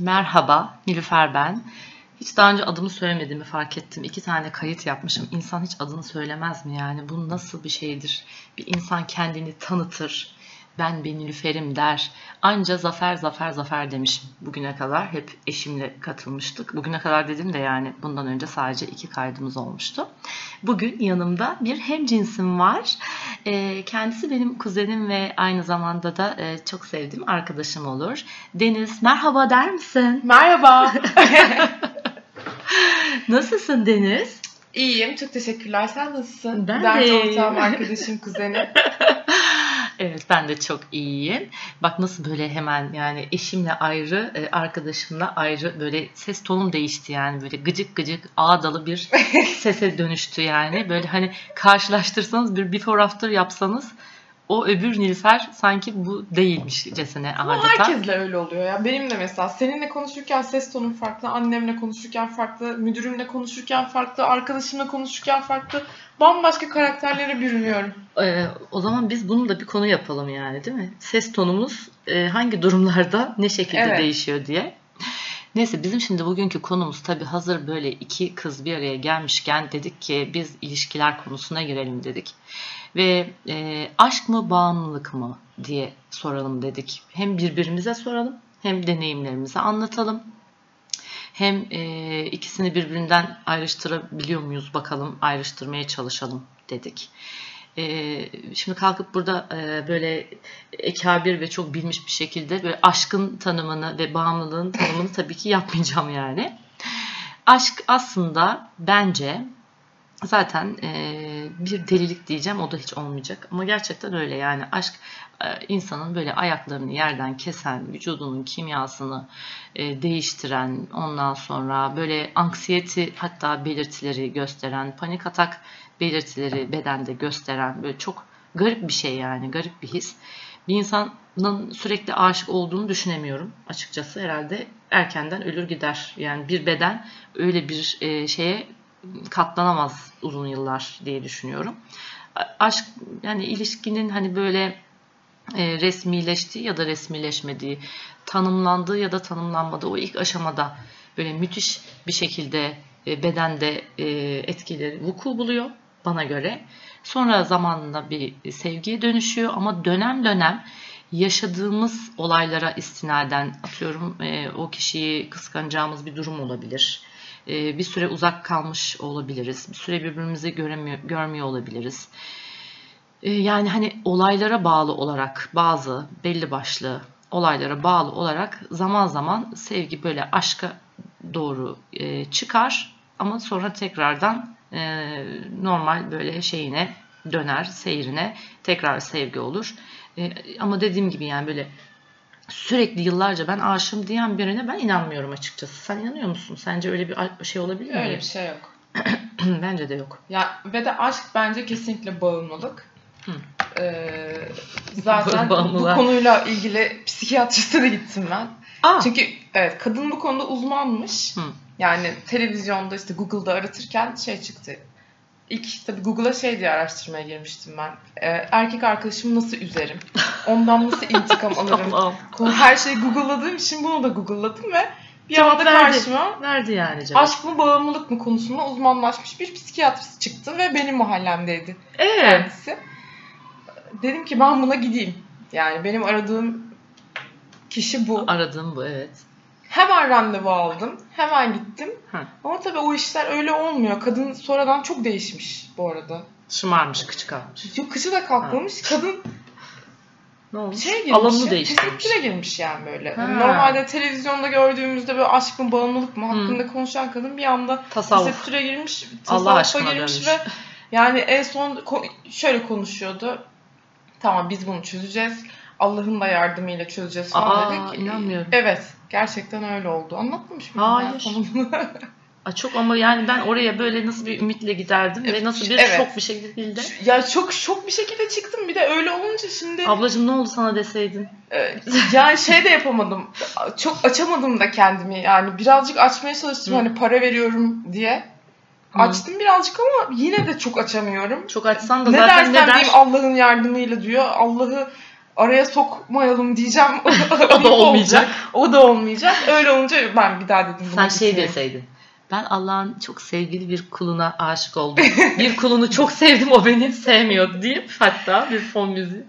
Merhaba, Nilüfer ben. Hiç daha önce adımı söylemediğimi fark ettim. İki tane kayıt yapmışım. İnsan hiç adını söylemez mi yani? Bu nasıl bir şeydir? Bir insan kendini tanıtır. Ben bir Nilüfer'im der. Anca zafer zafer zafer demişim bugüne kadar. Hep eşimle katılmıştık. Bugüne kadar dedim de yani bundan önce sadece iki kaydımız olmuştu. Bugün yanımda bir hemcinsim var. Ee, kendisi benim kuzenim ve aynı zamanda da e, çok sevdiğim arkadaşım olur. Deniz merhaba der misin? Merhaba. Nasılsın Deniz? İyiyim. Çok teşekkürler. Sen nasılsın? Ben Dert de ortağım, arkadaşım, kuzenim. Evet ben de çok iyiyim. Bak nasıl böyle hemen yani eşimle ayrı, e, arkadaşımla ayrı böyle ses tonum değişti yani böyle gıcık gıcık ağdalı bir sese dönüştü yani. Böyle hani karşılaştırsanız bir before after yapsanız o öbür Nilüfer sanki bu değilmişcesine Ama adeta. herkesle öyle oluyor ya. Benim de mesela seninle konuşurken ses tonum farklı, annemle konuşurken farklı, müdürümle konuşurken farklı, arkadaşımla konuşurken farklı. Bambaşka karakterlere bürünüyorum. Ee, o zaman biz bunu da bir konu yapalım yani değil mi? Ses tonumuz e, hangi durumlarda ne şekilde Evet. değişiyor diye. Neyse bizim şimdi bugünkü konumuz tabii hazır böyle iki kız bir araya gelmişken dedik ki biz ilişkiler konusuna girelim dedik. Ve e, aşk mı bağımlılık mı diye soralım dedik. Hem birbirimize soralım hem deneyimlerimizi anlatalım. Hem e, ikisini birbirinden ayrıştırabiliyor muyuz bakalım ayrıştırmaya çalışalım dedik. E, şimdi kalkıp burada e, böyle ekabir ve çok bilmiş bir şekilde böyle aşkın tanımını ve bağımlılığın tanımını tabii ki yapmayacağım yani. Aşk aslında bence zaten e, bir delilik diyeceğim o da hiç olmayacak ama gerçekten öyle yani aşk e, insanın böyle ayaklarını yerden kesen, vücudunun kimyasını e, değiştiren, ondan sonra böyle anksiyeti hatta belirtileri gösteren, panik atak belirtileri bedende gösteren böyle çok garip bir şey yani garip bir his. Bir insanın sürekli aşık olduğunu düşünemiyorum açıkçası herhalde erkenden ölür gider. Yani bir beden öyle bir e, şeye katlanamaz uzun yıllar diye düşünüyorum. Aşk yani ilişkinin hani böyle e, resmileştiği ya da resmileşmediği, tanımlandığı ya da tanımlanmadığı o ilk aşamada böyle müthiş bir şekilde e, bedende e, etkileri vuku buluyor bana göre. Sonra zamanla bir sevgiye dönüşüyor ama dönem dönem yaşadığımız olaylara istinaden atıyorum e, o kişiyi kıskanacağımız bir durum olabilir. E, bir süre uzak kalmış olabiliriz. Bir süre birbirimizi göremiyor, görmüyor olabiliriz. E, yani hani olaylara bağlı olarak bazı belli başlı olaylara bağlı olarak zaman zaman sevgi böyle aşka doğru e, çıkar ama sonra tekrardan e, normal böyle şeyine döner seyrine tekrar sevgi olur. E, ama dediğim gibi yani böyle sürekli yıllarca ben aşığım diyen birine ben inanmıyorum açıkçası. Sen inanıyor musun? Sence öyle bir şey olabilir mi? Öyle bir şey yok. Bence de yok. Ya ve de aşk bence kesinlikle bağımlılık. Hı. Ee, zaten bu konuyla ilgili psikiyatriste de gittim ben. Aa, Çünkü evet kadın bu konuda uzmanmış. Hı. Yani televizyonda işte Google'da aratırken şey çıktı. İlk tabii Google'a şey diye araştırmaya girmiştim ben. Ee, erkek arkadaşımı nasıl üzerim? Ondan nasıl intikam alırım? her şeyi Google'ladığım için bunu da Google'ladım ve bir Cevap anda verdi. karşıma Verdi yani cevap. aşk mı bağımlılık mı konusunda uzmanlaşmış bir psikiyatrist çıktı ve benim mahallemdeydi Evet. kendisi. Dedim ki ben buna gideyim. Yani benim aradığım kişi bu. Aradığım bu evet. Hemen randevu aldım. Hemen gittim. Hı. Ama tabii o işler öyle olmuyor. Kadın sonradan çok değişmiş bu arada. Şımarmış, kıçı kalkmış. Yok kıçı da kalkmamış. Kadın Ne olmuş? şey girmiş. Alanını ya, değiştirmiş. Tesettüre girmiş yani böyle. Ha. Normalde televizyonda gördüğümüzde böyle aşk mı bağımlılık mı hakkında konuşan kadın bir anda Tasavvuf. tesettüre girmiş. Tasavvufa girmiş dönmüş. ve yani en son şöyle konuşuyordu. Tamam biz bunu çözeceğiz. Allah'ın da yardımıyla çözeceğiz falan Aa, dedik. inanmıyorum. Evet. Gerçekten öyle oldu. Anlatmamış mıydım ben Hayır. bunu? Aa, çok ama yani ben oraya böyle nasıl bir ümitle giderdim ve nasıl bir Evet. şok bir şekilde. ya çok şok bir şekilde çıktım. Bir de öyle olunca şimdi Ablacığım ne oldu sana deseydin? e, yani şey de yapamadım. Çok açamadım da kendimi. Yani birazcık açmaya çalıştım Hı. hani para veriyorum diye. Hı. Açtım birazcık ama yine de çok açamıyorum. Çok açsan da ne zaten dersen ne der? diyeyim Allah'ın yardımıyla diyor. Allah'ı araya sokmayalım diyeceğim. O da olmayacak. O da olmayacak. Öyle olunca ben bir daha dedim. Sen şey deseydin. Ben Allah'ın çok sevgili bir kuluna aşık oldum. bir kulunu çok sevdim o beni sevmiyor deyip hatta bir fon müziği.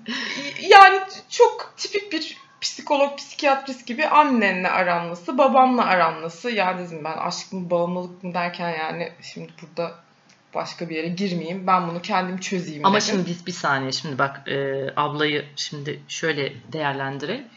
Yani çok tipik bir psikolog, psikiyatrist gibi annenle aranması, babanla aranması. Ya dedim ben aşk mı, bağımlılık mı derken yani şimdi burada başka bir yere girmeyeyim. Ben bunu kendim çözeyim Ama dedim. şimdi biz bir saniye şimdi bak e, ablayı şimdi şöyle değerlendirelim.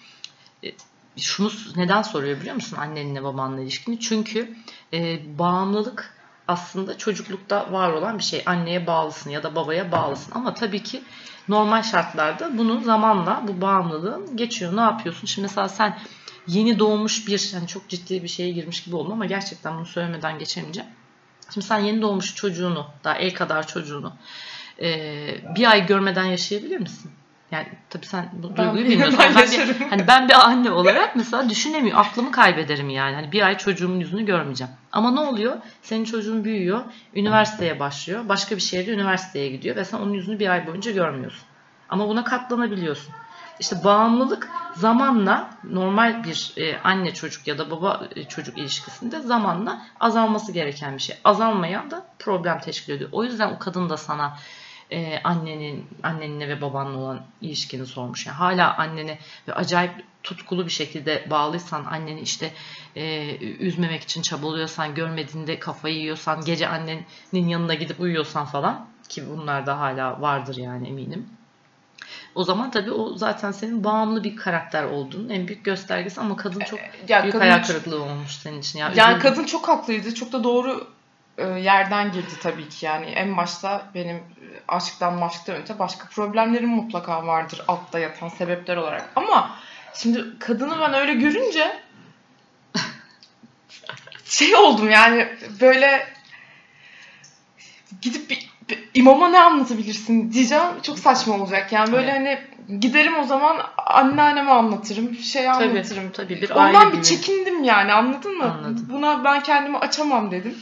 E, şunu neden soruyor biliyor musun annenle babanla ilişkini? Çünkü e, bağımlılık aslında çocuklukta var olan bir şey. Anneye bağlısın ya da babaya bağlısın. Ama tabii ki normal şartlarda bunu zamanla bu bağımlılığın geçiyor. Ne yapıyorsun? Şimdi mesela sen yeni doğmuş bir yani çok ciddi bir şeye girmiş gibi oldum ama gerçekten bunu söylemeden geçemeyeceğim. Şimdi sen yeni doğmuş çocuğunu, daha el kadar çocuğunu e, bir ay görmeden yaşayabilir misin? Yani tabii sen bu Ben duyguyu bilmiyorsun. ben Ben, bir, hani ben bir anne olarak mesela düşünemiyorum. Aklımı kaybederim yani. Hani bir ay çocuğumun yüzünü görmeyeceğim. Ama ne oluyor? Senin çocuğun büyüyor, üniversiteye başlıyor. Başka bir şehirde üniversiteye gidiyor ve sen onun yüzünü bir ay boyunca görmüyorsun. Ama buna katlanabiliyorsun. İşte bağımlılık zamanla normal bir e, anne çocuk ya da baba e, çocuk ilişkisinde zamanla azalması gereken bir şey. Azalmayan da problem teşkil ediyor. O yüzden o kadın da sana e, annenin annenle ve babanla olan ilişkini sormuş. Yani hala annene ve acayip tutkulu bir şekilde bağlıysan anneni işte e, üzmemek için çabalıyorsan görmediğinde kafayı yiyorsan gece annenin yanına gidip uyuyorsan falan ki bunlar da hala vardır yani eminim. O zaman tabii o zaten senin bağımlı bir karakter olduğunun en büyük göstergesi ama kadın çok Ya büyük kadın- hayal kırıklığı olmuş senin için. Ya Yani üzüldüm. kadın çok haklıydı. Çok da doğru e, yerden girdi tabii ki. Yani en başta benim e, aşktan maşktan öte başka problemlerim mutlaka vardır altta yatan sebepler olarak. Ama şimdi kadını ben öyle görünce şey oldum yani böyle gidip bir imama ne anlatabilirsin diyeceğim. Çok saçma olacak. Yani böyle hani giderim o zaman anneanneme anlatırım. Şey tabii, anlatırım. tabii bir Ondan bir çekindim yani anladın mı? Anladım. Buna ben kendimi açamam dedim.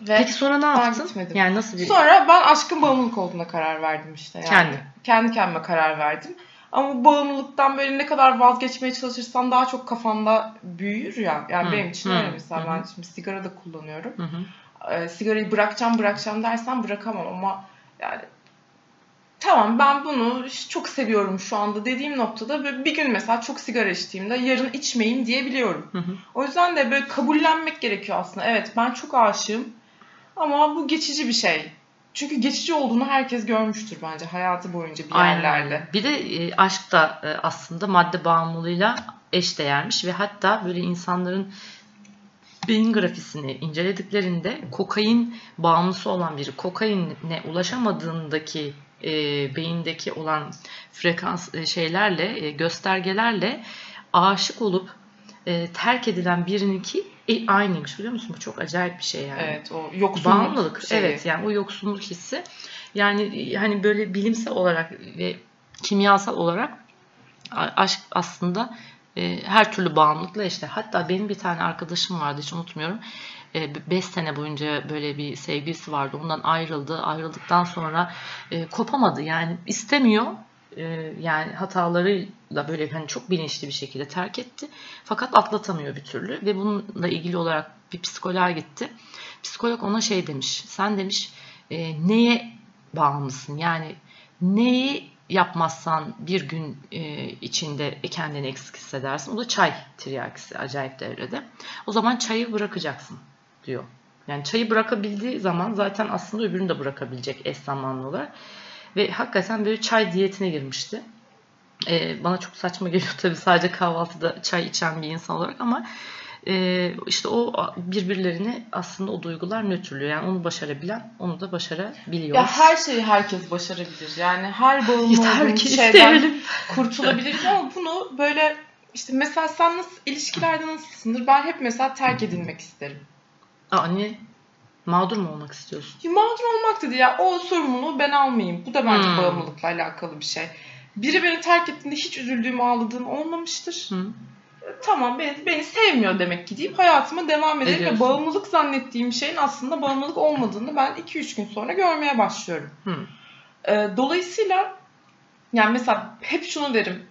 Ve Peki sonra ne yaptın? gitmedim. Yani nasıl bir sonra ben aşkın bağımlılık olduğuna karar verdim işte. Yani. Kendi. Kendi kendime karar verdim. Ama bu bağımlılıktan böyle ne kadar vazgeçmeye çalışırsan daha çok kafanda büyür ya. Yani Hı, benim için hı, öyle mesela. hı. Ben şimdi sigara da kullanıyorum. Hı Ee, sigarayı bırakacağım bırakacağım dersen bırakamam ama yani tamam ben bunu çok seviyorum şu anda dediğim noktada bir gün mesela çok sigara içtiğimde yarın içmeyeyim diyebiliyorum. Hı hı. O yüzden de böyle kabullenmek gerekiyor aslında. Evet ben çok aşığım ama bu geçici bir şey. Çünkü geçici olduğunu herkes görmüştür bence hayatı boyunca bir yerlerde. Bir de e, aşk da e, aslında madde bağımlılığıyla eşdeğermiş ve hatta böyle insanların beyin grafisini incelediklerinde kokain bağımlısı olan biri kokaine ulaşamadığındaki e, beyindeki olan frekans e, şeylerle e, göstergelerle aşık olup e, terk edilen birininki e, aynıymış biliyor musun? Bu çok acayip bir şey yani. Evet o yoksunluk Bağımlılık şeyi. evet yani o yoksunluk hissi yani hani böyle bilimsel olarak ve kimyasal olarak aşk aslında e, her türlü bağımlılıkla işte. Hatta benim bir tane arkadaşım vardı hiç unutmuyorum. 5 sene boyunca böyle bir sevgilisi vardı. Ondan ayrıldı. Ayrıldıktan sonra e, kopamadı. Yani istemiyor. E, yani hatalarıyla böyle hani çok bilinçli bir şekilde terk etti. Fakat atlatamıyor bir türlü. Ve bununla ilgili olarak bir psikoloğa gitti. Psikolog ona şey demiş. Sen demiş e, neye bağımlısın? Yani neyi yapmazsan bir gün e, içinde kendini eksik hissedersin. O da çay tiryakisi acayip devrede. O zaman çayı bırakacaksın diyor. Yani çayı bırakabildiği zaman zaten aslında öbürünü de bırakabilecek eş zamanlı olarak. Ve hakikaten böyle çay diyetine girmişti. E, bana çok saçma geliyor tabii sadece kahvaltıda çay içen bir insan olarak ama e, işte o birbirlerini aslında o duygular nötrlüyor. Yani onu başarabilen onu da başarabiliyor. Ya her şeyi herkes başarabilir. Yani her bağımlı olduğun şeyden isteyelim. kurtulabiliriz ama bunu böyle işte mesela sen nasıl ilişkilerde nasılsındır? Ben hep mesela terk edilmek isterim. Aa, ne? Mağdur mu olmak istiyorsun? Ya Mağdur olmak dedi ya o sorumluluğu ben almayayım. Bu da bence Hmm. bağımlılıkla alakalı bir şey. Biri beni terk ettiğinde hiç üzüldüğüm ağladığım olmamıştır. Hı. Tamam beni, beni sevmiyor demek ki deyip hayatıma devam ederim ve bağımlılık zannettiğim şeyin aslında bağımlılık olmadığını ben 2-3 gün sonra görmeye başlıyorum. Hı. Ee, dolayısıyla Yani mesela hep şunu derim.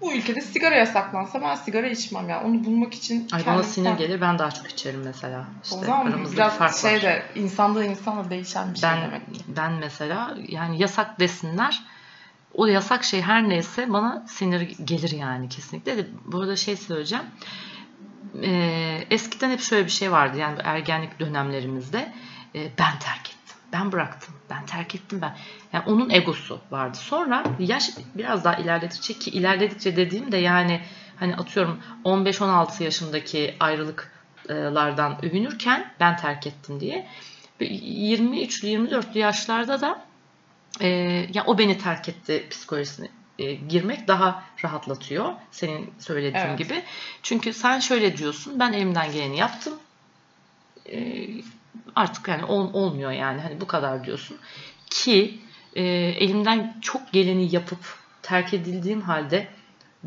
Bu ülkede sigara yasaklansa ben sigara içmem yani. Onu bulmak için Ay bana sinir gelir ben daha çok içerim mesela. İşte o zaman biraz fark şey var. de insandan insana değişen bir şey ben demek. ben mesela yani yasak desinler. O yasak şey her neyse bana sinir gelir yani kesinlikle. De, bu şey söyleyeceğim. Ee, eskiden hep şöyle bir şey vardı yani ergenlik dönemlerimizde e, ben terk ettim, ben bıraktım, ben terk ettim ben. Yani onun egosu vardı. Sonra yaş biraz daha ilerledikçe ki ilerledikçe dediğim de yani hani atıyorum 15-16 yaşındaki ayrılıklardan övünürken ben terk ettim diye 23'lü 24'lü yaşlarda da e, ya o beni terk etti psikolojisine e, girmek daha rahatlatıyor senin söylediğin Evet. gibi. Çünkü sen şöyle diyorsun ben elimden geleni yaptım. E, artık yani ol- olmuyor yani hani bu kadar diyorsun. Ki e, elimden çok geleni yapıp terk edildiğim halde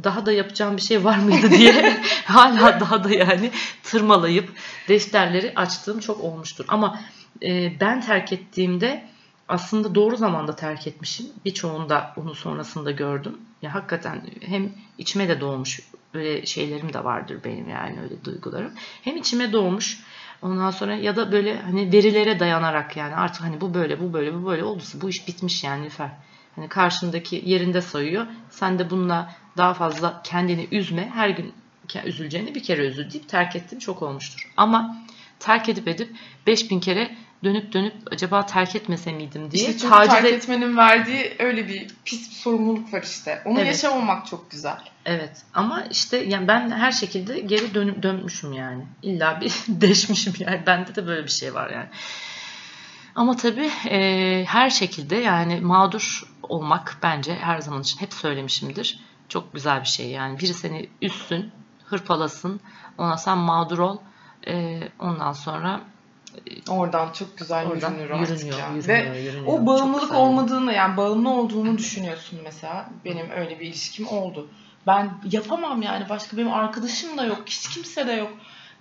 daha da yapacağım bir şey var mıydı diye hala daha da yani tırmalayıp defterleri açtığım çok olmuştur. Ama e, ben terk ettiğimde aslında doğru zamanda terk etmişim. Birçoğunda onu sonrasında gördüm. Ya hakikaten hem içime de doğmuş öyle şeylerim de vardır benim yani öyle duygularım. Hem içime doğmuş ondan sonra ya da böyle hani verilere dayanarak yani artık hani bu böyle bu böyle bu böyle olduysa bu iş bitmiş yani Nilüfer. Hani karşındaki yerinde sayıyor. Sen de bununla daha fazla kendini üzme. Her gün üzüleceğini bir kere üzül deyip terk ettim çok olmuştur. Ama terk edip edip 5000 kere dönüp dönüp acaba terk etmese miydim diye İşte taciz terk et- etmenin verdiği öyle bir pis bir sorumluluk var işte. Onu Evet. yaşamamak çok güzel. Evet ama işte yani ben her şekilde geri dönüp dönmüşüm yani. İlla bir deşmişim yani. Bende de böyle bir şey var yani. Ama tabii e, her şekilde yani mağdur olmak bence her zaman için hep söylemişimdir. Çok güzel bir şey yani. Biri seni üssün, hırpalasın, ona sen mağdur ol. E, ondan sonra Oradan çok güzel oradan yürünür artık yürünüyor, yani. yürünüyor, Ve yürünüyor. o bağımlılık olmadığını yani bağımlı olduğunu düşünüyorsun mesela. Benim öyle bir ilişkim oldu. Ben yapamam yani başka benim arkadaşım da yok. Hiç kimse de yok.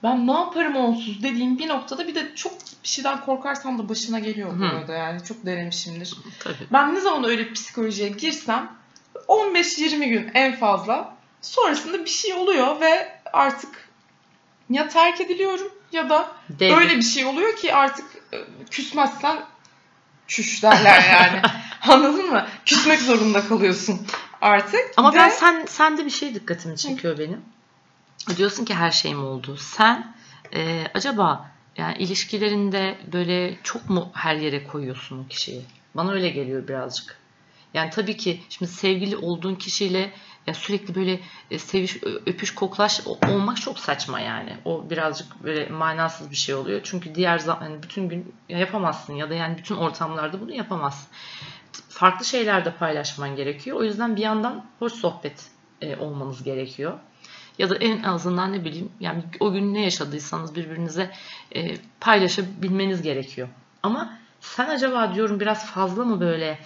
Ben ne yaparım onsuz dediğim bir noktada bir de çok bir şeyden korkarsan da başına geliyor bu arada yani çok denemişimdir. Tabii. Ben ne zaman öyle psikolojiye girsem 15-20 gün en fazla sonrasında bir şey oluyor ve artık ya terk ediliyorum ya da Devlet- öyle bir şey oluyor ki artık e, küsmezsen çüş derler yani. Anladın mı? Küsmek zorunda kalıyorsun artık. Ama Ve ben sen sende bir şey dikkatimi çekiyor benim. Diyorsun ki her şeyim oldu. Sen e, acaba yani ilişkilerinde böyle çok mu her yere koyuyorsun o kişiyi? Bana öyle geliyor birazcık. Yani tabii ki şimdi sevgili olduğun kişiyle ya sürekli böyle e, seviş, öpüş, koklaş olmak çok saçma yani. O birazcık böyle manasız bir şey oluyor. Çünkü diğer zaman yani bütün gün yapamazsın ya da yani bütün ortamlarda bunu yapamazsın. Farklı şeyler de paylaşman gerekiyor. O yüzden bir yandan hoş sohbet e, olmanız gerekiyor. Ya da en azından ne bileyim yani o gün ne yaşadıysanız birbirinize e, paylaşabilmeniz gerekiyor. Ama sen acaba diyorum biraz fazla mı böyle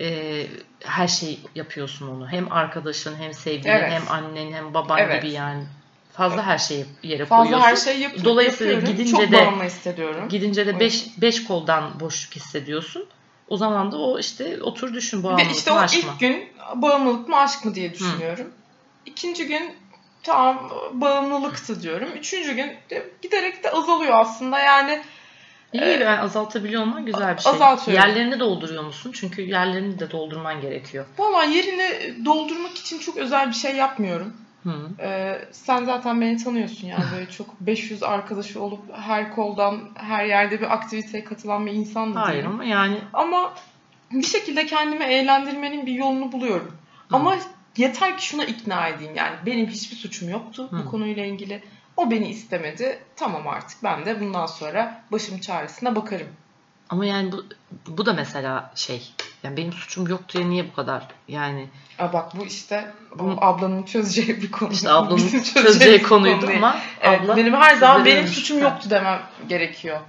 e, her şey yapıyorsun onu? Hem arkadaşın hem sevgilin Evet. hem annen hem baban Evet. gibi yani. Fazla her şeyi yere fazla koyuyorsun. her şey yapıyorum. Dolayısıyla yapıyorum. gidince çok de- hissediyorum. Gidince de Evet. 5 beş koldan boşluk hissediyorsun. O zaman da o işte otur düşün bu Ve anlamda işte o ilk gün bağımlılık mı aşk mı diye düşünüyorum. İkinci gün tamam bağımlılıktı diyorum. Üçüncü gün de giderek de azalıyor aslında yani. İyi Ee, ben azaltabiliyor olman güzel bir şey. azaltıyorum. Yerlerini dolduruyor musun? Çünkü yerlerini de doldurman gerekiyor. Valla yerini doldurmak için çok özel bir şey yapmıyorum. Hı. Ee, sen zaten beni tanıyorsun yani böyle çok 500 arkadaşı olup her koldan her yerde bir aktiviteye katılan bir insan da Hayır değilim. ama yani Ama bir şekilde kendimi eğlendirmenin bir yolunu buluyorum. Hı. Ama yeter ki şuna ikna edeyim yani benim hiçbir suçum yoktu Hı. bu konuyla ilgili. O beni istemedi. Tamam artık ben de bundan sonra başım çaresine bakarım. ama yani bu bu da mesela şey. Yani benim suçum yok diye niye bu kadar? Yani Aa bak bu işte o Bunu- ablanın çözeceği bir konu. işte ablanın Bizim çözeceği bir konuydu konu değil. ama Evet, abla benim her zaman benim suçum Ha. yoktu demem gerekiyor.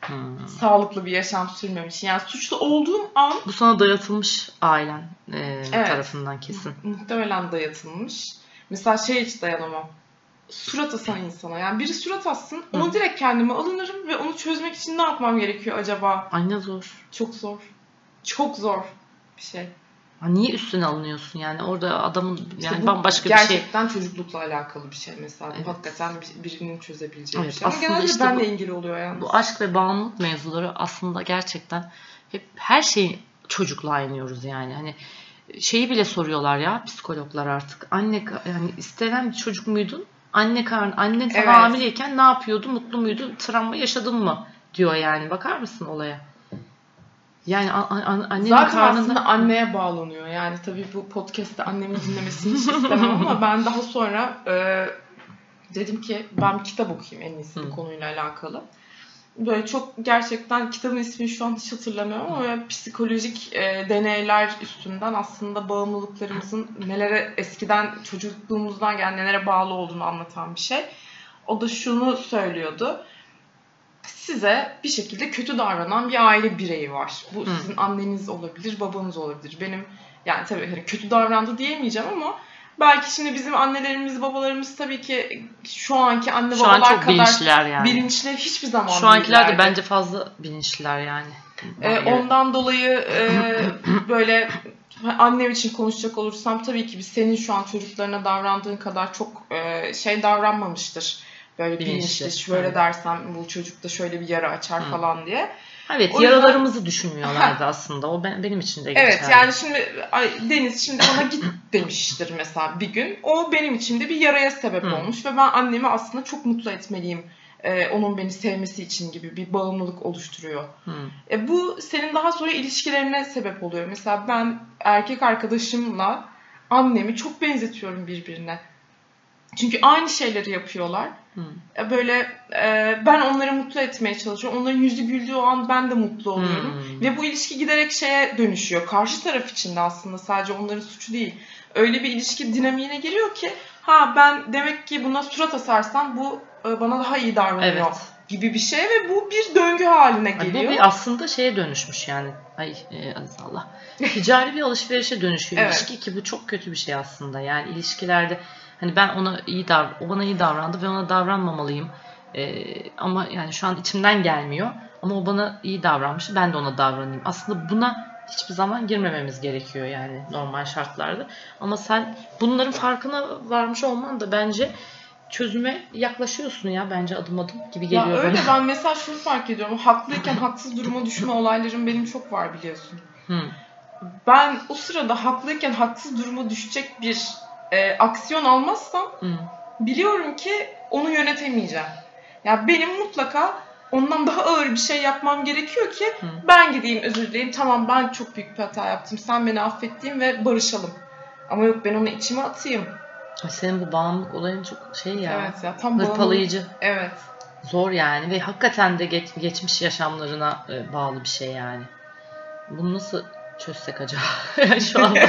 Hı. Sağlıklı bir yaşam sürmem için. Yani suçlu olduğum an Bu sana dayatılmış ailen e, Evet. tarafından kesin. muhtemelen dayatılmış. Mesela şey hiç dayanamam. Surat asan insana. Yani biri surat assın, onu Hı. direkt kendime alınırım ve onu çözmek için ne yapmam gerekiyor acaba? Ay ne zor. Çok zor. Çok zor bir şey. Ha, niye üstüne alınıyorsun yani? Orada adamın İşte yani bambaşka bir şey. gerçekten çocuklukla alakalı bir şey mesela. Evet. hakikaten bir- birinin çözebileceği Evet, bir şey. Ama genelde işte benle bu- ilgili oluyor yani. Bu aşk ve bağımlılık mevzuları aslında gerçekten hep her şeyi çocukla iniyoruz yani. Hani şeyi bile soruyorlar ya psikologlar artık. Anne yani istenen bir çocuk muydun? Anne karn annen Evet. hamileyken ne yapıyordu? Mutlu muydu? Travma yaşadın mı? diyor yani. Bakar mısın olaya? Yani a- a- a- annenin Zaten karnında aslında anneye bağlanıyor. Yani tabii bu podcast'te annemin dinlemesini hiç istemem ama ben daha sonra e, dedim ki ben bir kitap okuyayım en iyisi bu konuyla alakalı. Böyle çok gerçekten kitabın ismini şu an hiç hatırlamıyorum ama böyle psikolojik e, deneyler üstünden aslında bağımlılıklarımızın nelere eskiden çocukluğumuzdan gelen nelere bağlı olduğunu anlatan bir şey. O da şunu söylüyordu. Size bir şekilde kötü davranan bir aile bireyi var. Bu Hı. sizin anneniz olabilir, babanız olabilir. Benim yani tabii hani kötü davrandı diyemeyeceğim ama belki şimdi bizim annelerimiz, babalarımız tabii ki şu anki anne şu an babalar çok kadar bilinçliler yani. bilinçli hiçbir zaman Şu ankiler de bence fazla bilinçliler yani. Ee, Evet. ondan dolayı e, böyle annem için konuşacak olursam tabii ki biz senin şu an çocuklarına davrandığın kadar çok e, şey davranmamıştır. Böyle Bilinçli. bilinçli, şöyle Hı. dersem bu çocukta şöyle bir yara açar Hı. falan diye. Evet O yüzden- yaralarımızı düşünmüyorlardı aslında. O ben, benim için de geçerli. Evet yani şimdi ay, Deniz şimdi bana git demiştir mesela bir gün. O benim için de bir yaraya sebep Hı. olmuş ve ben annemi aslında çok mutlu etmeliyim. e, onun beni sevmesi için gibi bir bağımlılık oluşturuyor. Hı. E, bu senin daha sonra ilişkilerine sebep oluyor. Mesela ben erkek arkadaşımla annemi çok benzetiyorum birbirine. Çünkü aynı şeyleri yapıyorlar. E, Böyle e, ben onları mutlu etmeye çalışıyorum. Onların yüzü güldüğü o an ben de mutlu oluyorum. Hmm. Ve bu ilişki giderek şeye dönüşüyor. Karşı taraf için de aslında sadece onların suçu değil. Öyle bir ilişki dinamiğine giriyor ki ha ben demek ki buna surat asarsam bu e, bana daha iyi davranıyor Evet. gibi bir şey ve bu bir döngü haline geliyor. Bu bir aslında şeye dönüşmüş yani. Ay e, aziz Allah. Ticari bir alışverişe dönüşüyor Evet. ilişki ki bu çok kötü bir şey aslında. Yani ilişkilerde hani ben ona iyi dav o bana iyi davrandı ve ona davranmamalıyım. E, ama yani şu an içimden gelmiyor. Ama o bana iyi davranmış. Ben de ona davranayım. Aslında buna hiçbir zaman girmememiz gerekiyor yani normal şartlarda. Ama sen bunların farkına varmış olman da bence çözüme yaklaşıyorsun ya bence adım adım gibi Ya geliyor öyle bana. ben mesela şunu fark ediyorum. Haklıyken haksız duruma düşme olaylarım benim çok var biliyorsun. Hı. Ben o sırada haklıyken haksız duruma düşecek bir e, aksiyon almazsam Hı. biliyorum ki onu yönetemeyeceğim. Ya benim mutlaka ondan daha ağır bir şey yapmam gerekiyor ki Hı. ben gideyim özür dileyim. Tamam ben çok büyük bir hata yaptım. Sen beni affettiğin ve barışalım. Ama yok ben onu içime atayım. Ay senin bu bağımlılık olayın çok şey ya. Evet ya tam bağımlılık. Hırpalayıcı. Evet. Zor yani ve hakikaten de geç, geçmiş yaşamlarına e, bağlı bir şey yani. Bunu nasıl çözsek acaba? Şu anda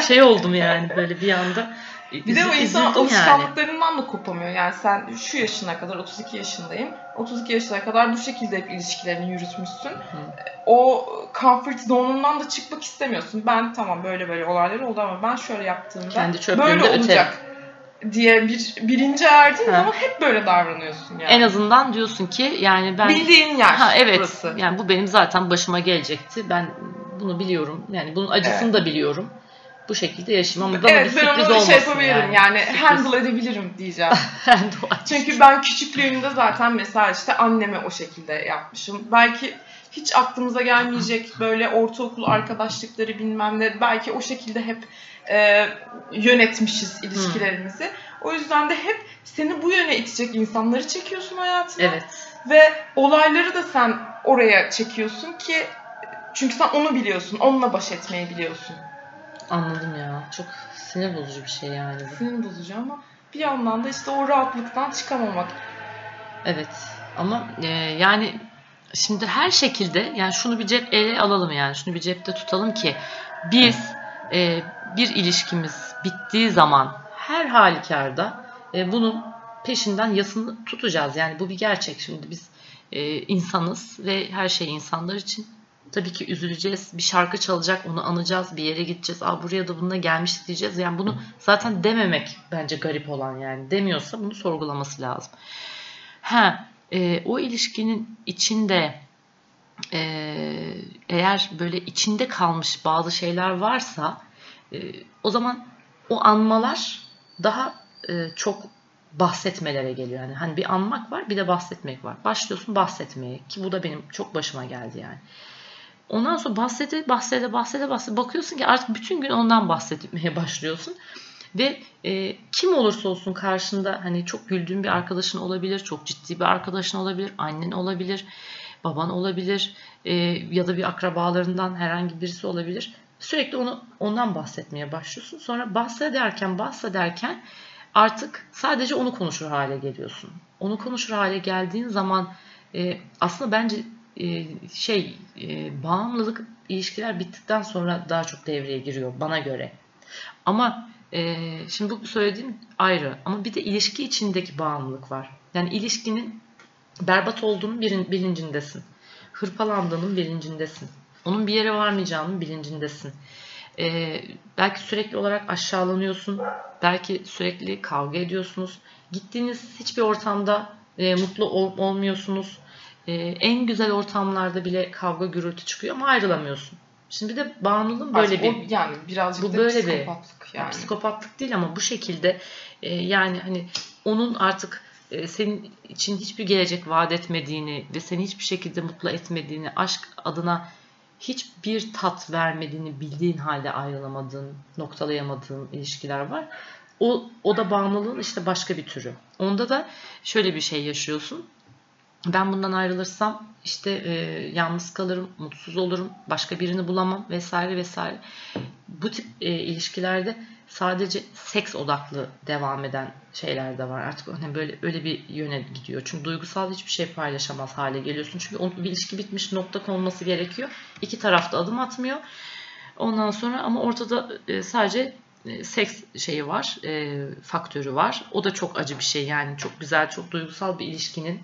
şey oldum yani böyle bir anda. Bir de o insan üzüldüm yani. alışkanlıklarından da kopamıyor. Yani sen şu yaşına kadar 32 yaşındayım. 32 yaşına kadar bu şekilde hep ilişkilerini yürütmüşsün. O comfort zone'undan da çıkmak istemiyorsun. Ben tamam böyle böyle olaylar oldu ama ben şöyle yaptığımda Kendi böyle öterim. Diye bir bilince erdiğin zaman hep böyle davranıyorsun yani. En azından diyorsun ki yani ben Bildiğin yer ha evet burası. yani bu benim zaten başıma gelecekti. Ben bunu biliyorum. Yani bunun acısını da biliyorum. Bu şekilde yaşayayım ama Evet bir ben sürpriz onu şey yapabilirim yani, yani. Sürpriz. handle edebilirim diyeceğim. Handle. Çünkü ben küçüklüğümde zaten mesela işte anneme o şekilde yapmışım. Belki hiç aklımıza gelmeyecek böyle ortaokul arkadaşlıkları bilmem ne. Belki o şekilde hep e, yönetmişiz ilişkilerimizi. O yüzden de hep seni bu yöne itecek insanları çekiyorsun hayatına. Evet. Ve olayları da sen oraya çekiyorsun ki çünkü sen onu biliyorsun. Onunla baş etmeyi biliyorsun. Anladım ya. Çok sinir bozucu bir şey yani bu. Sinir bozucu ama bir yandan da işte o rahatlıktan çıkamamak. Evet. Ama e, yani şimdi her şekilde yani şunu bir cep ele alalım yani şunu bir cepte tutalım ki biz e, bir ilişkimiz bittiği zaman her halükarda e, bunun peşinden yasını tutacağız. Yani bu bir gerçek. Şimdi biz e, insanız ve her şey insanlar için. Tabii ki üzüleceğiz. Bir şarkı çalacak, onu anacağız. Bir yere gideceğiz. Aa buraya da bununla gelmiş diyeceğiz. Yani bunu zaten dememek bence garip olan yani. Demiyorsa bunu sorgulaması lazım. Ha, e, o ilişkinin içinde e, eğer böyle içinde kalmış bazı şeyler varsa e, o zaman o anmalar daha e, çok bahsetmelere geliyor. Yani hani bir anmak var bir de bahsetmek var. Başlıyorsun bahsetmeye ki bu da benim çok başıma geldi yani. Ondan sonra bahsede bahsede bahsede bahsede bakıyorsun ki artık bütün gün ondan bahsetmeye başlıyorsun. Ve e, kim olursa olsun karşında hani çok güldüğün bir arkadaşın olabilir, çok ciddi bir arkadaşın olabilir, annen olabilir, baban olabilir e, ya da bir akrabalarından herhangi birisi olabilir. Sürekli onu ondan bahsetmeye başlıyorsun. Sonra bahsederken bahsederken artık sadece onu konuşur hale geliyorsun. Onu konuşur hale geldiğin zaman e, aslında bence e, şey e, bağımlılık ilişkiler bittikten sonra daha çok devreye giriyor bana göre. Ama e, şimdi bu söylediğim ayrı ama bir de ilişki içindeki bağımlılık var. Yani ilişkinin berbat olduğunun bilincindesin. Hırpalandığının bilincindesin. Onun bir yere varmayacağının bilincindesin. Ee, belki sürekli olarak aşağılanıyorsun. Belki sürekli kavga ediyorsunuz. Gittiğiniz hiçbir ortamda e, mutlu ol, olmuyorsunuz. E, en güzel ortamlarda bile kavga gürültü çıkıyor ama ayrılamıyorsun. Şimdi bir de bağımlılığın böyle bir o, yani birazcık bu da böyle psikopatlık bir yani. psikopatlık değil ama bu şekilde e, yani hani onun artık e, senin için hiçbir gelecek vaat etmediğini ve seni hiçbir şekilde mutlu etmediğini, aşk adına hiçbir tat vermediğini bildiğin halde ayrılamadığın, noktalayamadığın ilişkiler var. O, o da bağımlılığın işte başka bir türü. Onda da şöyle bir şey yaşıyorsun. Ben bundan ayrılırsam işte e, yalnız kalırım, mutsuz olurum, başka birini bulamam vesaire vesaire. Bu tip e, ilişkilerde sadece seks odaklı devam eden şeyler de var. Artık hani böyle öyle bir yöne gidiyor. Çünkü duygusal hiçbir şey paylaşamaz hale geliyorsun. Çünkü o bir ilişki bitmiş nokta konması gerekiyor. İki tarafta adım atmıyor. Ondan sonra ama ortada e, sadece e, seks şeyi var, e, faktörü var. O da çok acı bir şey yani çok güzel, çok duygusal bir ilişkinin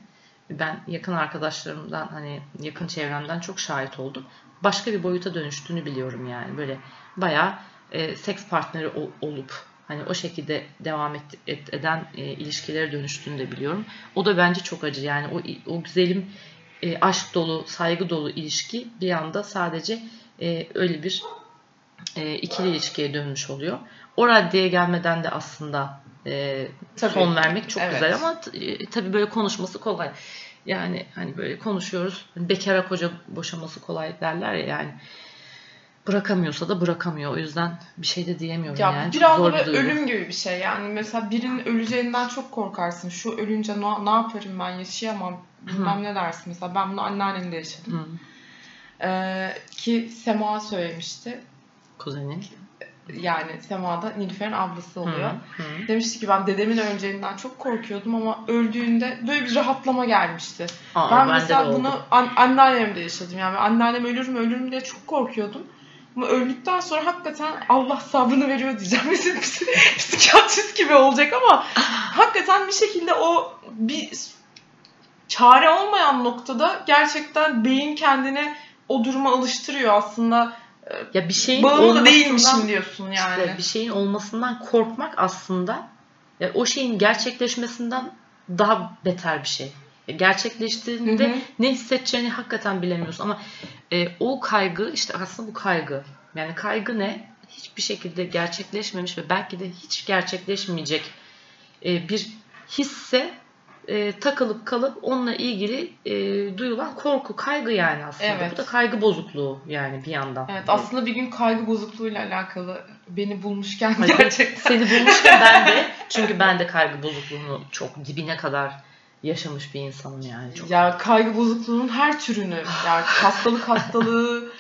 ben yakın arkadaşlarımdan hani yakın çevremden çok şahit oldum. Başka bir boyuta dönüştüğünü biliyorum yani böyle bayağı e, seks partneri ol, olup hani o şekilde devam et, et, eden e, ilişkilere dönüştüğünü de biliyorum. O da bence çok acı yani o o güzelim e, aşk dolu, saygı dolu ilişki bir anda sadece e, öyle bir e, ikili ilişkiye dönmüş oluyor. O raddeye gelmeden de aslında e, tabii, son vermek çok evet. güzel ama e, tabii böyle konuşması kolay. Yani hani böyle konuşuyoruz. Bekara koca boşaması kolay derler ya yani bırakamıyorsa da bırakamıyor. O yüzden bir şey de diyemiyorum ya, yani. Biraz da ölüm gibi bir şey. Yani mesela birinin öleceğinden çok korkarsın. Şu ölünce ne, ne yaparım ben yaşayamam bilmem Hı. ne dersin. Mesela ben bunu anneannemde yaşadım. Ee, ki Sema söylemişti. Kuzenin yani Sema'da Nilüfer'in ablası oluyor. Hı, hı. Demişti ki ben dedemin öleceğinden çok korkuyordum ama öldüğünde böyle bir rahatlama gelmişti. Aa, ben mesela bunu an, anneannemde yaşadım. Yani anneannem ölür mü ölür mü diye çok korkuyordum. Ama öldükten sonra hakikaten Allah sabrını veriyor diyeceğim. Bizim psikiyatrist gibi olacak ama hakikaten bir şekilde o bir çare olmayan noktada gerçekten beyin kendini o duruma alıştırıyor aslında ya bir şeyin bağımlı değilmişim diyorsun yani. Işte bir şeyin olmasından korkmak aslında ya o şeyin gerçekleşmesinden daha beter bir şey. Ya gerçekleştiğinde hı hı. ne hissedeceğini hakikaten bilemiyorsun ama e, o kaygı işte aslında bu kaygı. Yani kaygı ne? Hiçbir şekilde gerçekleşmemiş ve belki de hiç gerçekleşmeyecek e, bir hisse e, takılıp kalıp onunla ilgili e, duyulan korku, kaygı yani aslında. Evet. Bu da kaygı bozukluğu yani bir yandan. Evet aslında bir gün kaygı bozukluğuyla alakalı beni bulmuşken Hayır, gerçekten. Seni bulmuşken ben de çünkü ben de kaygı bozukluğunu çok dibine kadar yaşamış bir insanım yani. Çok. Ya kaygı bozukluğunun her türünü yani hastalık hastalığı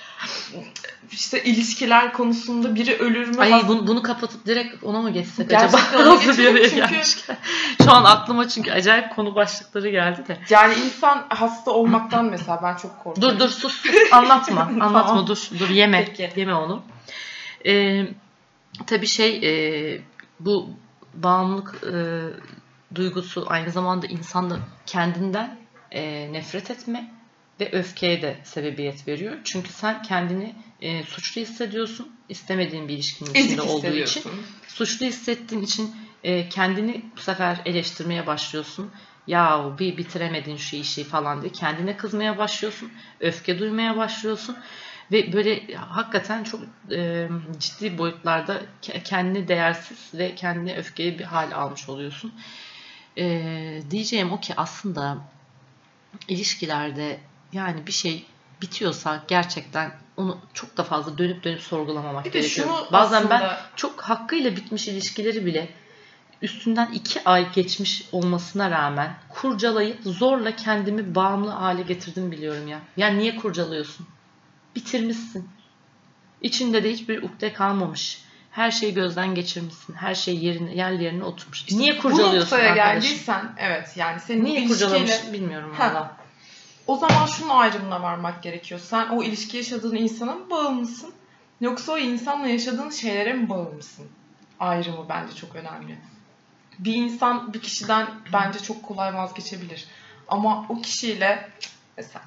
işte ilişkiler konusunda biri ölür mü? Ay bunu, bunu kapatıp direkt ona mı geçsek Gerçekten acaba? Ona geçelim çünkü... Şu an aklıma çünkü acayip konu başlıkları geldi de. Yani insan hasta olmaktan mesela ben çok korkuyorum. Dur dur sus, sus. anlatma anlatma tamam. dur dur yeme Peki. yeme onu. Ee, tabii şey e, bu bağımlılık e, duygusu aynı zamanda insanda kendinden e, nefret etme ve öfkeye de sebebiyet veriyor. Çünkü sen kendini e, suçlu hissediyorsun. istemediğin bir ilişkinin içinde olduğu için. Suçlu hissettiğin için e, kendini bu sefer eleştirmeye başlıyorsun. Ya bir bitiremedin şu işi falan diye kendine kızmaya başlıyorsun. Öfke duymaya başlıyorsun. Ve böyle hakikaten çok e, ciddi boyutlarda kendini değersiz ve kendini öfkeli bir hal almış oluyorsun. E, diyeceğim o ki aslında ilişkilerde yani bir şey bitiyorsa gerçekten onu çok da fazla dönüp dönüp sorgulamamak bir de gerekiyor. Bazen aslında... ben çok hakkıyla bitmiş ilişkileri bile üstünden iki ay geçmiş olmasına rağmen kurcalayıp zorla kendimi bağımlı hale getirdim biliyorum ya. Yani niye kurcalıyorsun? Bitirmişsin. İçinde de hiçbir ukde kalmamış. Her şeyi gözden geçirmişsin. Her şey yerine, yerlerine oturmuş. İşte niye kurcalıyorsun Bu noktaya arkadaşım? geldiysen evet yani senin Niye ilişkiyle... kurcalamış bilmiyorum valla. O zaman şunun ayrımına varmak gerekiyor. Sen o ilişki yaşadığın insana mı bağımlısın? Yoksa o insanla yaşadığın şeylere mi bağımlısın? Ayrımı bence çok önemli. Bir insan bir kişiden bence çok kolay vazgeçebilir. Ama o kişiyle mesela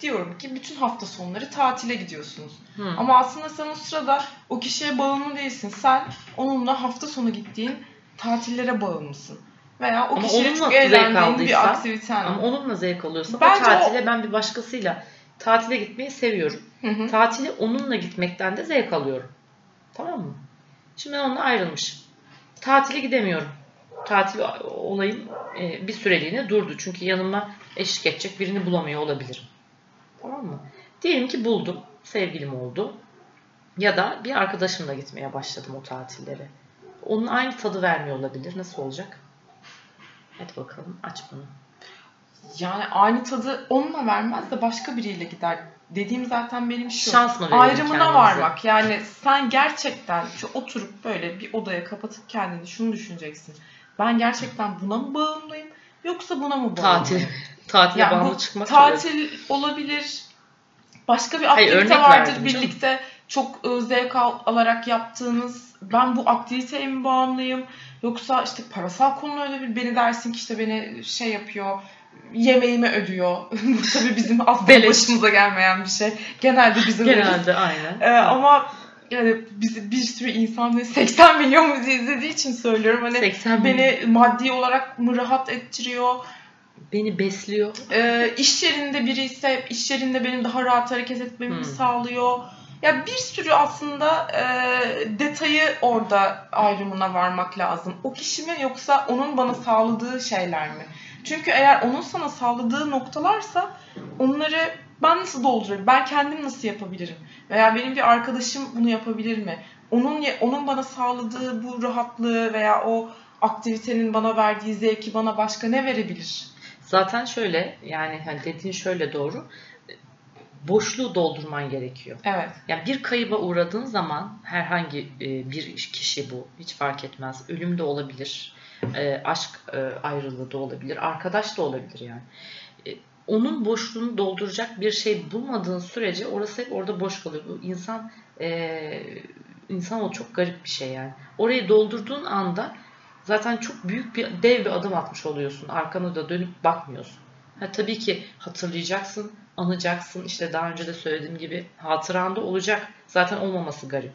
diyorum ki bütün hafta sonları tatile gidiyorsunuz. Hı. Ama aslında sen o sırada o kişiye bağımlı değilsin. Sen onunla hafta sonu gittiğin tatillere bağımlısın. Veya o Ama kişiyle çok eğlendiğin bir aktiviten. Ama onunla zevk alıyorsa Bence o tatile ben bir başkasıyla tatile gitmeyi seviyorum. Hı hı. Tatile onunla gitmekten de zevk alıyorum. Tamam mı? Şimdi ben onunla ayrılmışım. Tatile gidemiyorum. Tatil olayım e, bir süreliğine durdu. Çünkü yanıma eşlik edecek birini bulamıyor olabilirim. Tamam mı? Diyelim ki buldum. Sevgilim oldu. Ya da bir arkadaşımla gitmeye başladım o tatillere. Onun aynı tadı vermiyor olabilir. Nasıl olacak? Hadi bakalım aç bunu. Yani aynı tadı onunla vermez de başka biriyle gider. Dediğim zaten benim şu. Şans mı Ayrımına kendimize? varmak. Yani sen gerçekten şu oturup böyle bir odaya kapatıp kendini şunu düşüneceksin. Ben gerçekten buna mı bağımlıyım yoksa buna mı bağımlıyım? Tatil. Tatile Yani bağımlı çıkmak tatil olabilir. Başka bir Hayır, aktivite örnek vardır verdim canım. birlikte çok e, zevk al- alarak yaptığınız. Ben bu aktiviteye mi bağımlıyım? Yoksa işte parasal konu öyle bir beni dersin ki işte beni şey yapıyor yemeğimi ödüyor. Bu tabii bizim aslında başımıza gelmeyen bir şey. Genelde bizim öyle. Genelde aynen. Ee, ama yani biz bir sürü insan ve 80 milyon bizi izlediği için söylüyorum. Hani 80 beni, beni maddi olarak mı rahat ettiriyor? Beni besliyor. Ee, iş yerinde biri ise iş yerinde benim daha rahat hareket etmemi Hmm. sağlıyor. Ya bir sürü aslında e, detayı orada ayrımına varmak lazım. O kişi mi yoksa onun bana sağladığı şeyler mi? Çünkü eğer onun sana sağladığı noktalarsa onları ben nasıl doldurayım? Ben kendim nasıl yapabilirim? Veya benim bir arkadaşım bunu yapabilir mi? Onun onun bana sağladığı bu rahatlığı veya o aktivitenin bana verdiği zevki bana başka ne verebilir? Zaten şöyle yani hani dediğin şöyle doğru. Boşluğu doldurman gerekiyor. Evet. Yani bir kayıba uğradığın zaman herhangi e, bir kişi bu hiç fark etmez. Ölüm de olabilir. e, Aşk e, ayrılığı da olabilir. Arkadaş da olabilir yani. Onun boşluğunu dolduracak bir şey bulmadığın sürece orası hep orada boş kalıyor. Bu insan e, insan o çok garip bir şey yani. Orayı doldurduğun anda zaten çok büyük bir dev bir adım atmış oluyorsun. Arkana da dönüp bakmıyorsun. Ha, tabii ki hatırlayacaksın, anacaksın. İşte daha önce de söylediğim gibi hatıranda olacak. Zaten olmaması garip.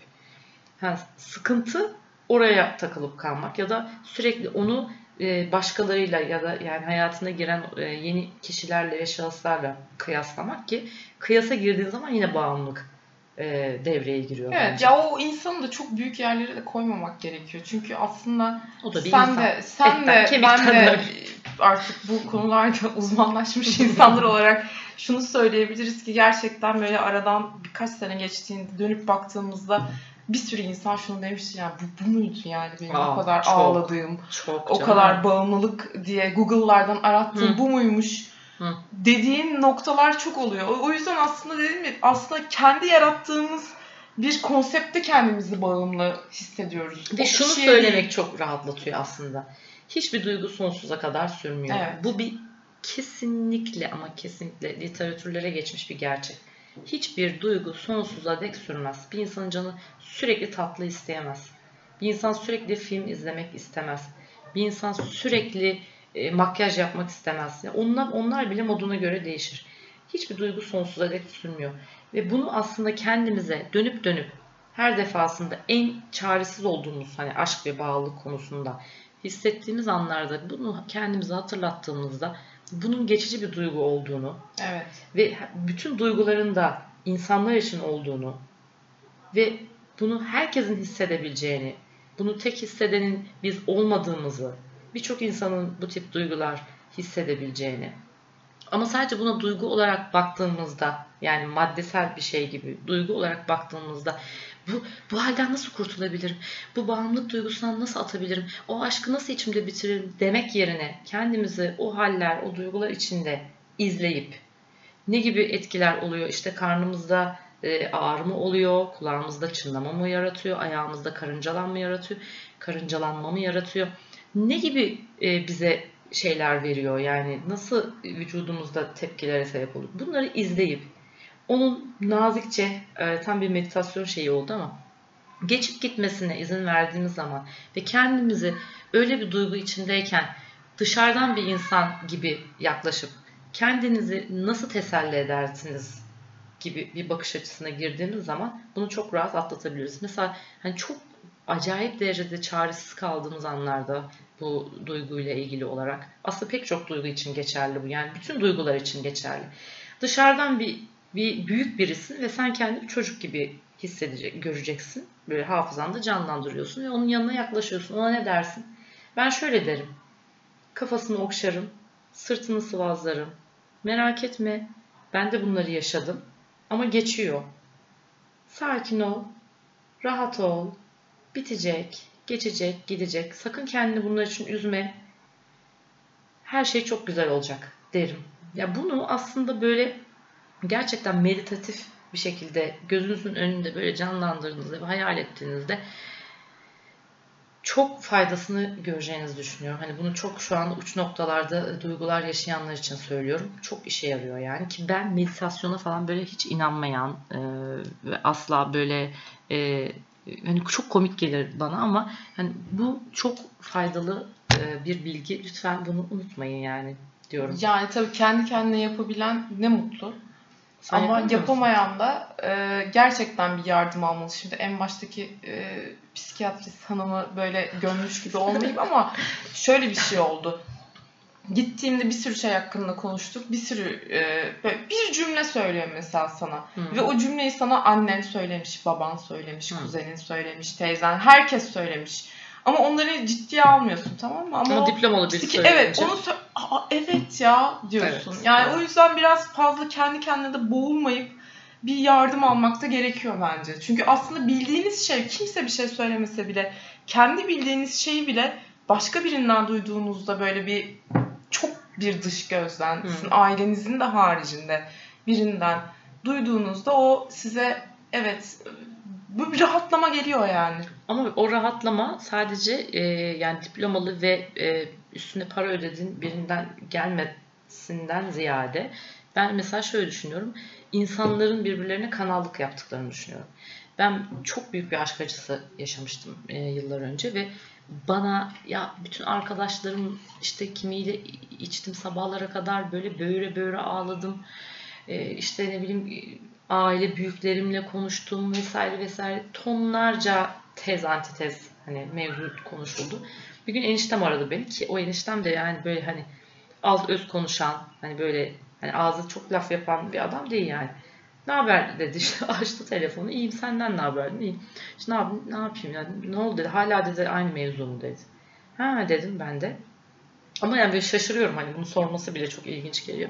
Ha, sıkıntı oraya takılıp kalmak ya da sürekli onu e, başkalarıyla ya da yani hayatına giren e, yeni kişilerle ve şahıslarla kıyaslamak ki kıyasa girdiğin zaman yine bağımlılık e, devreye giriyor. Evet bence. ya o insanı da çok büyük yerlere de koymamak gerekiyor. Çünkü aslında o da bir sen insan. de sen Etten, de ben de de. artık bu konularda uzmanlaşmış insanlar olarak şunu söyleyebiliriz ki gerçekten böyle aradan birkaç sene geçtiğinde dönüp baktığımızda bir sürü insan şunu demişti yani bu, bu muydu yani benim Aa, o kadar çok, ağladığım, Çok o canım. kadar bağımlılık diye Google'lardan arattığım Hı. bu muymuş Hı. dediğin noktalar çok oluyor. O- yüzden aslında dedim ya aslında kendi yarattığımız bir konsepte kendimizi bağımlı hissediyoruz. Ve O şunu kişiye söylemek değil. çok rahatlatıyor aslında. Hiçbir duygu sonsuza kadar sürmüyor. Evet. Bu bir kesinlikle ama kesinlikle literatürlere geçmiş bir gerçek. Hiçbir duygu sonsuza dek sürmez. Bir insanın canı sürekli tatlı isteyemez. Bir insan sürekli film izlemek istemez. Bir insan sürekli e, makyaj yapmak istemez. Yani onlar, onlar bile moduna göre değişir. Hiçbir duygu sonsuza dek sürmüyor. Ve bunu aslında kendimize dönüp dönüp her defasında en çaresiz olduğumuz hani aşk ve bağlılık konusunda hissettiğimiz anlarda bunu kendimize hatırlattığımızda bunun geçici bir duygu olduğunu Evet. ve bütün duyguların da insanlar için olduğunu ve bunu herkesin hissedebileceğini, bunu tek hissedenin biz olmadığımızı, birçok insanın bu tip duygular hissedebileceğini ama sadece buna duygu olarak baktığımızda yani maddesel bir şey gibi duygu olarak baktığımızda bu, bu halden nasıl kurtulabilirim? Bu bağımlılık duygusundan nasıl atabilirim? O aşkı nasıl içimde bitiririm demek yerine kendimizi o haller, o duygular içinde izleyip ne gibi etkiler oluyor? İşte karnımızda e, ağrı oluyor, kulağımızda çınlama mı yaratıyor, ayağımızda karıncalanma yaratıyor, karıncalanma mı yaratıyor? Ne gibi e, bize şeyler veriyor? Yani nasıl vücudumuzda tepkilere sebep oluyor? Bunları izleyip onun nazikçe e, tam bir meditasyon şeyi oldu ama geçip gitmesine izin verdiğimiz zaman ve kendimizi öyle bir duygu içindeyken dışarıdan bir insan gibi yaklaşıp kendinizi nasıl teselli edersiniz gibi bir bakış açısına girdiğimiz zaman bunu çok rahat atlatabiliriz. Mesela hani çok acayip derecede çaresiz kaldığımız anlarda bu duyguyla ilgili olarak aslında pek çok duygu için geçerli bu. Yani bütün duygular için geçerli. Dışarıdan bir bir büyük birisin ve sen kendini çocuk gibi hissedecek, göreceksin. Böyle hafızanda canlandırıyorsun ve onun yanına yaklaşıyorsun. Ona ne dersin? Ben şöyle derim. Kafasını okşarım, sırtını sıvazlarım. Merak etme, ben de bunları yaşadım. Ama geçiyor. Sakin ol, rahat ol, bitecek, geçecek, gidecek. Sakın kendini bunlar için üzme. Her şey çok güzel olacak derim. Ya bunu aslında böyle gerçekten meditatif bir şekilde gözünüzün önünde böyle canlandırdığınızda ve hayal ettiğinizde çok faydasını göreceğinizi düşünüyorum. Hani bunu çok şu an uç noktalarda duygular yaşayanlar için söylüyorum. Çok işe yarıyor yani ki ben meditasyona falan böyle hiç inanmayan e, ve asla böyle e, hani çok komik gelir bana ama hani bu çok faydalı e, bir bilgi. Lütfen bunu unutmayın yani diyorum. Yani tabii kendi kendine yapabilen ne mutlu. Sen Ama musun? yapamayan da e, gerçekten bir yardım almalı. Şimdi en baştaki e, psikiyatrist hanımı böyle gömmüş gibi olmayayım ama şöyle bir şey oldu. Gittiğimde bir sürü şey hakkında konuştuk. Bir sürü e, bir cümle söylüyor mesela sana. Hı. Ve o cümleyi sana annen söylemiş, baban söylemiş, Hı. kuzenin söylemiş, teyzen, herkes söylemiş. Ama onları ciddiye almıyorsun tamam mı? Ama o diplomalı biri psiki- Evet, onu sö- Aa, evet ya diyorsun. Evet, yani evet. o yüzden biraz fazla kendi kendine de boğulmayıp bir yardım almak da gerekiyor bence. Çünkü aslında bildiğiniz şey kimse bir şey söylemese bile kendi bildiğiniz şeyi bile başka birinden duyduğunuzda böyle bir çok bir dış gözden, Hı. sizin ailenizin de haricinde birinden duyduğunuzda o size evet bu bir rahatlama geliyor yani. Ama o rahatlama sadece e, yani diplomalı ve e, üstüne para ödediğin birinden gelmesinden ziyade ben mesela şöyle düşünüyorum. İnsanların birbirlerine kanallık yaptıklarını düşünüyorum. Ben çok büyük bir aşk acısı yaşamıştım e, yıllar önce ve bana ya bütün arkadaşlarım işte kimiyle içtim sabahlara kadar böyle böyle böyle ağladım. E, işte ne bileyim aile büyüklerimle konuştum vesaire vesaire tonlarca tez antitez hani mevzu konuşuldu. Bir gün eniştem aradı beni ki o eniştem de yani böyle hani alt öz konuşan hani böyle hani ağzı çok laf yapan bir adam değil yani. Ne haber dedi işte açtı telefonu. İyiyim senden ne haber? İyiyim. İşte ne, yapayım, ne yapayım ya? Ne oldu dedi. Hala dedi aynı mevzu mu dedi. Ha dedim ben de. Ama yani böyle şaşırıyorum hani bunu sorması bile çok ilginç geliyor.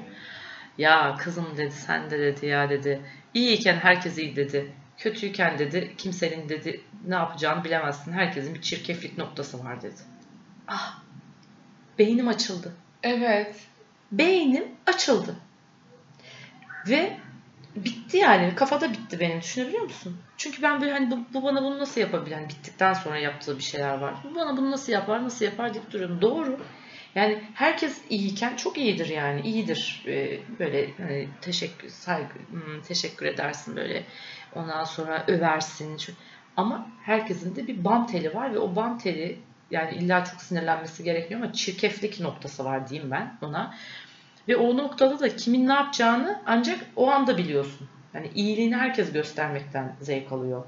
Ya kızım dedi sen de dedi ya dedi. İyiyken herkes iyi dedi. Kötüyken dedi kimsenin dedi ne yapacağını bilemezsin. Herkesin bir çirkeflik noktası var dedi. Ah beynim açıldı. Evet. Beynim açıldı. Ve bitti yani. Kafada bitti benim. Düşünebiliyor musun? Çünkü ben böyle hani bu, bu bana bunu nasıl yapabilir? Yani bittikten sonra yaptığı bir şeyler var. Bu bana bunu nasıl yapar, nasıl yapar deyip duruyorum. Doğru. Yani herkes iyiyken çok iyidir yani. iyidir. Ee, böyle hani teşekkür, saygı, hmm, teşekkür edersin böyle. Ondan sonra översin. Ama herkesin de bir bam teli var ve o bam teli yani illa çok sinirlenmesi gerekmiyor ama çirkeflik noktası var diyeyim ben ona. Ve o noktada da kimin ne yapacağını ancak o anda biliyorsun. Yani iyiliğini herkes göstermekten zevk alıyor.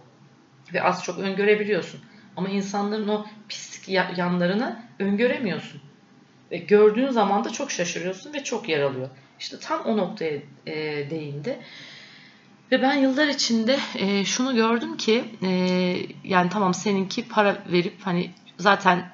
Ve az çok öngörebiliyorsun. Ama insanların o pislik ya- yanlarını öngöremiyorsun. Ve gördüğün zaman da çok şaşırıyorsun ve çok yer alıyor. İşte tam o noktaya e, değindi. Ve ben yıllar içinde e, şunu gördüm ki e, yani tamam seninki para verip hani zaten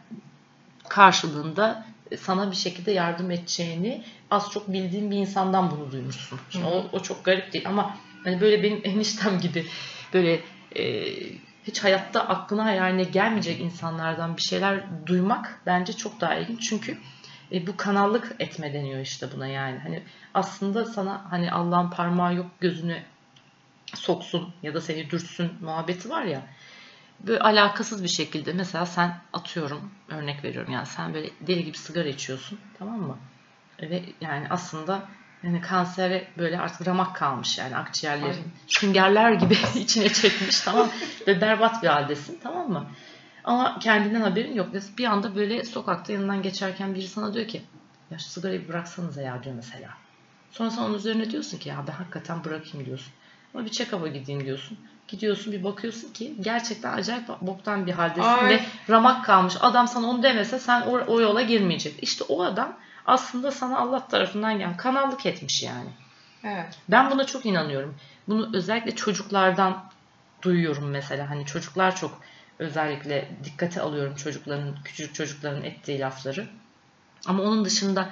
karşılığında sana bir şekilde yardım edeceğini az çok bildiğin bir insandan bunu duymuşsun. Şimdi o, o çok garip değil ama hani böyle benim eniştem gibi böyle e, hiç hayatta aklına hayaline gelmeyecek insanlardan bir şeyler duymak bence çok daha ilginç. Çünkü e, bu kanallık etme deniyor işte buna yani. Hani aslında sana hani Allah'ın parmağı yok gözünü soksun ya da seni dürtsün muhabbeti var ya. Böyle alakasız bir şekilde mesela sen atıyorum örnek veriyorum yani sen böyle deli gibi sigara içiyorsun tamam mı? Ve yani aslında yani kansere böyle artık ramak kalmış yani akciğerlerin. Aynen. Süngerler gibi içine çekmiş tamam? Ve berbat bir haldesin tamam mı? Ama kendinden haberin yok. Bir anda böyle sokakta yanından geçerken biri sana diyor ki ya şu sigarayı bıraksanıza ya diyor mesela. Sonra sen onun üzerine diyorsun ki ya ben hakikaten bırakayım diyorsun. Ama bir check-up'a gideyim diyorsun. Gidiyorsun bir bakıyorsun ki gerçekten acayip boktan bir haldesin Ay. ve ramak kalmış. Adam sana onu demese sen o, o yola girmeyecek. İşte o adam aslında sana Allah tarafından gelen kanallık etmiş yani. Evet. Ben buna çok inanıyorum. Bunu özellikle çocuklardan duyuyorum mesela. Hani çocuklar çok özellikle dikkate alıyorum çocukların, küçük çocukların ettiği lafları. Ama onun dışında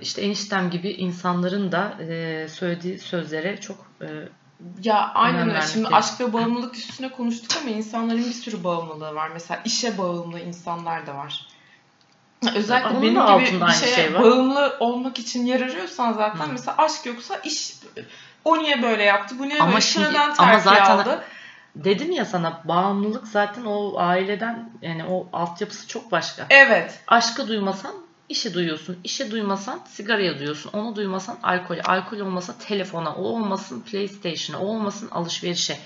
işte eniştem gibi insanların da söylediği sözlere çok Ya aynen öyle. Şimdi gerekiyor. aşk ve bağımlılık üstüne konuştuk ama insanların bir sürü bağımlılığı var. Mesela işe bağımlı insanlar da var. Özellikle Onun benim gibi bir şeye şey var. bağımlı olmak için yer arıyorsan zaten Hı. mesela aşk yoksa iş o niye böyle yaptı, bu niye Ama böyle şimdi- ama terfi zaten- aldı. dedim ya sana bağımlılık zaten o aileden yani o altyapısı çok başka. Evet. Aşkı duymasan işi duyuyorsun. İşi duymasan sigaraya duyuyorsun. Onu duymasan alkol. Alkol olmasa telefona. O olmasın PlayStation'a. O olmasın alışverişe.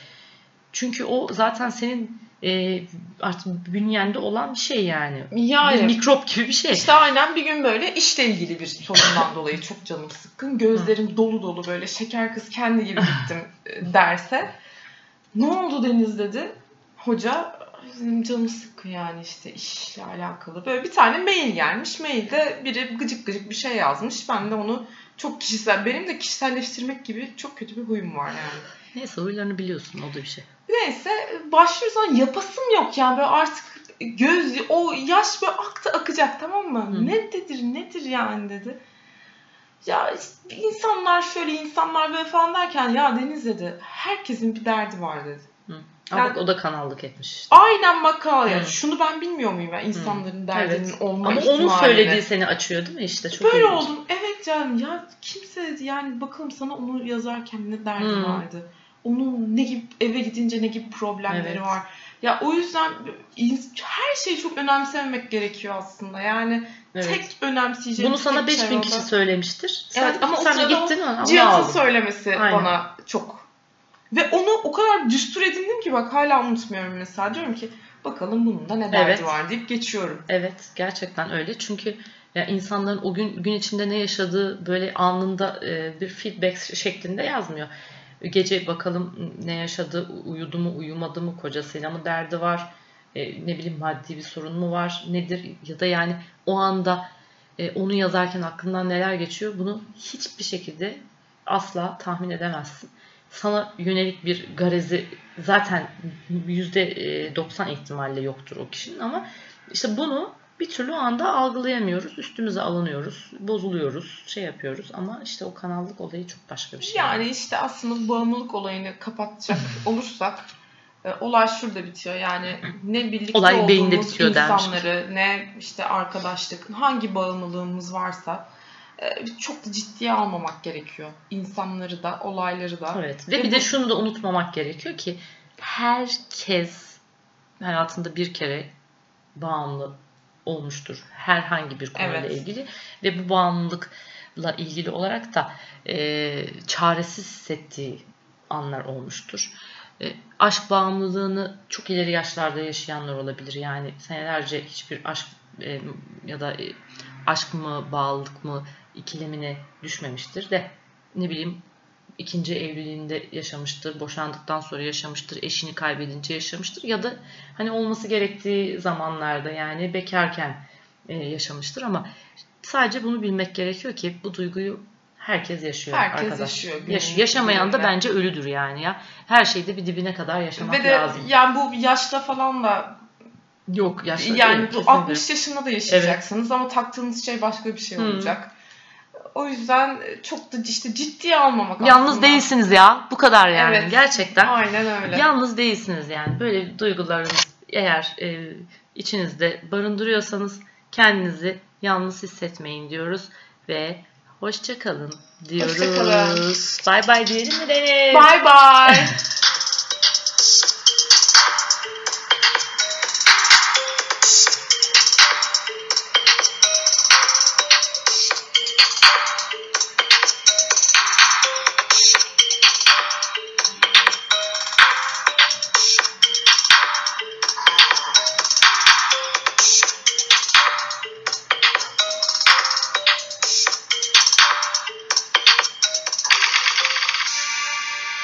Çünkü o zaten senin e, artık bünyende olan bir şey yani. Bir Yani mikrop gibi bir şey. işte aynen bir gün böyle işle ilgili bir sorundan dolayı çok canım sıkkın. Gözlerim dolu dolu böyle şeker kız kendi gibi gittim e, derse. Ne oldu Deniz dedi. Hoca benim canım sıkkın yani işte işle alakalı. Böyle bir tane mail gelmiş. Mailde biri gıcık gıcık bir şey yazmış. Ben de onu çok kişisel, benim de kişiselleştirmek gibi çok kötü bir huyum var yani. Neyse huylarını biliyorsun o da bir şey. Neyse başlıyoruz ama yapasım yok yani böyle artık göz o yaş böyle aktı akacak tamam mı? Hı. Nedir nedir yani dedi. Ya işte insanlar şöyle insanlar böyle falan derken ya Deniz dedi herkesin bir derdi var dedi. Ama Yani- bak o da kanallık etmiş işte. Aynen makal ya. Hı. Şunu ben bilmiyor muyum ya insanların derdinin Evet. olma Ama ihtimalini. onun söylediği seni açıyor değil mi işte? Çok Böyle ilginç. oldum. Evet canım ya kimse yani bakalım sana onu yazarken ne derdi Hmm. vardı. Onun ne gibi eve gidince ne gibi problemleri Evet. var. Ya o yüzden her şeyi çok önemsememek gerekiyor aslında. Yani Evet. tek önemseyeceğim Bunu sana tek 5000 şey kişi söylemiştir. Sen, Evet, ama o sen de sırada o gittin onu Cihat'ın söylemesi Aynen. bana çok. Ve onu o kadar düstur edindim ki bak hala unutmuyorum mesela. Diyorum ki bakalım bunun da ne derdi Evet. var deyip geçiyorum. Evet gerçekten öyle çünkü ya insanların o gün gün içinde ne yaşadığı böyle anında e, bir feedback şeklinde yazmıyor. Gece bakalım ne yaşadı, uyudu mu, uyumadı mı, kocasıyla mı derdi var, e, ne bileyim maddi bir sorun mu var, nedir ya da yani o anda e, onu yazarken aklından neler geçiyor bunu hiçbir şekilde asla tahmin edemezsin. Sana yönelik bir garezi zaten %90 ihtimalle yoktur o kişinin ama işte bunu bir türlü o anda algılayamıyoruz. Üstümüze alınıyoruz, bozuluyoruz, şey yapıyoruz ama işte o kanallık olayı çok başka bir şey. Yani işte aslında bağımlılık olayını kapatacak olursak e, olay şurada bitiyor. Yani ne birlikte Olay olduğumuz bitiyor insanları ne işte arkadaşlık hangi bağımlılığımız varsa e, çok da ciddiye almamak gerekiyor. İnsanları da olayları da. Evet ve Ve bir de bu- şunu da unutmamak gerekiyor ki herkes hayatında bir kere bağımlı olmuştur. Herhangi bir konuyla Evet. ilgili ve bu bağımlılıkla ilgili olarak da e, çaresiz hissettiği anlar olmuştur. E, aşk bağımlılığını çok ileri yaşlarda yaşayanlar olabilir. Yani senelerce hiçbir aşk e, ya da e, aşk mı bağlılık mı ikilemine düşmemiştir de ne bileyim ikinci evliliğinde yaşamıştır, boşandıktan sonra yaşamıştır, eşini kaybedince yaşamıştır ya da hani olması gerektiği zamanlarda yani bekarken e, yaşamıştır ama sadece bunu bilmek gerekiyor ki bu duyguyu herkes yaşıyor Herkes arkadaş. yaşıyor, Yaş- yaşamayan da bence ölüdür yani ya. Her şeyde bir dibine kadar yaşamak Ve de lazım. yani bu yaşta falan da Yok yaşlı yani değil, bu kesinlikle. 60 yaşında da yaşayacaksınız ama taktığınız şey başka bir şey olacak. O yüzden çok da işte ciddiye almamak Yalnız aslında. değilsiniz ya. Bu kadar yani. Evet. Gerçekten. Aynen öyle. Yalnız değilsiniz yani. Böyle duygularınız eğer e, içinizde barındırıyorsanız kendinizi yalnız hissetmeyin diyoruz ve hoşça kalın diyoruz. Hoşça kalın. Bay bay diyelim mi Deniz? Bye bye.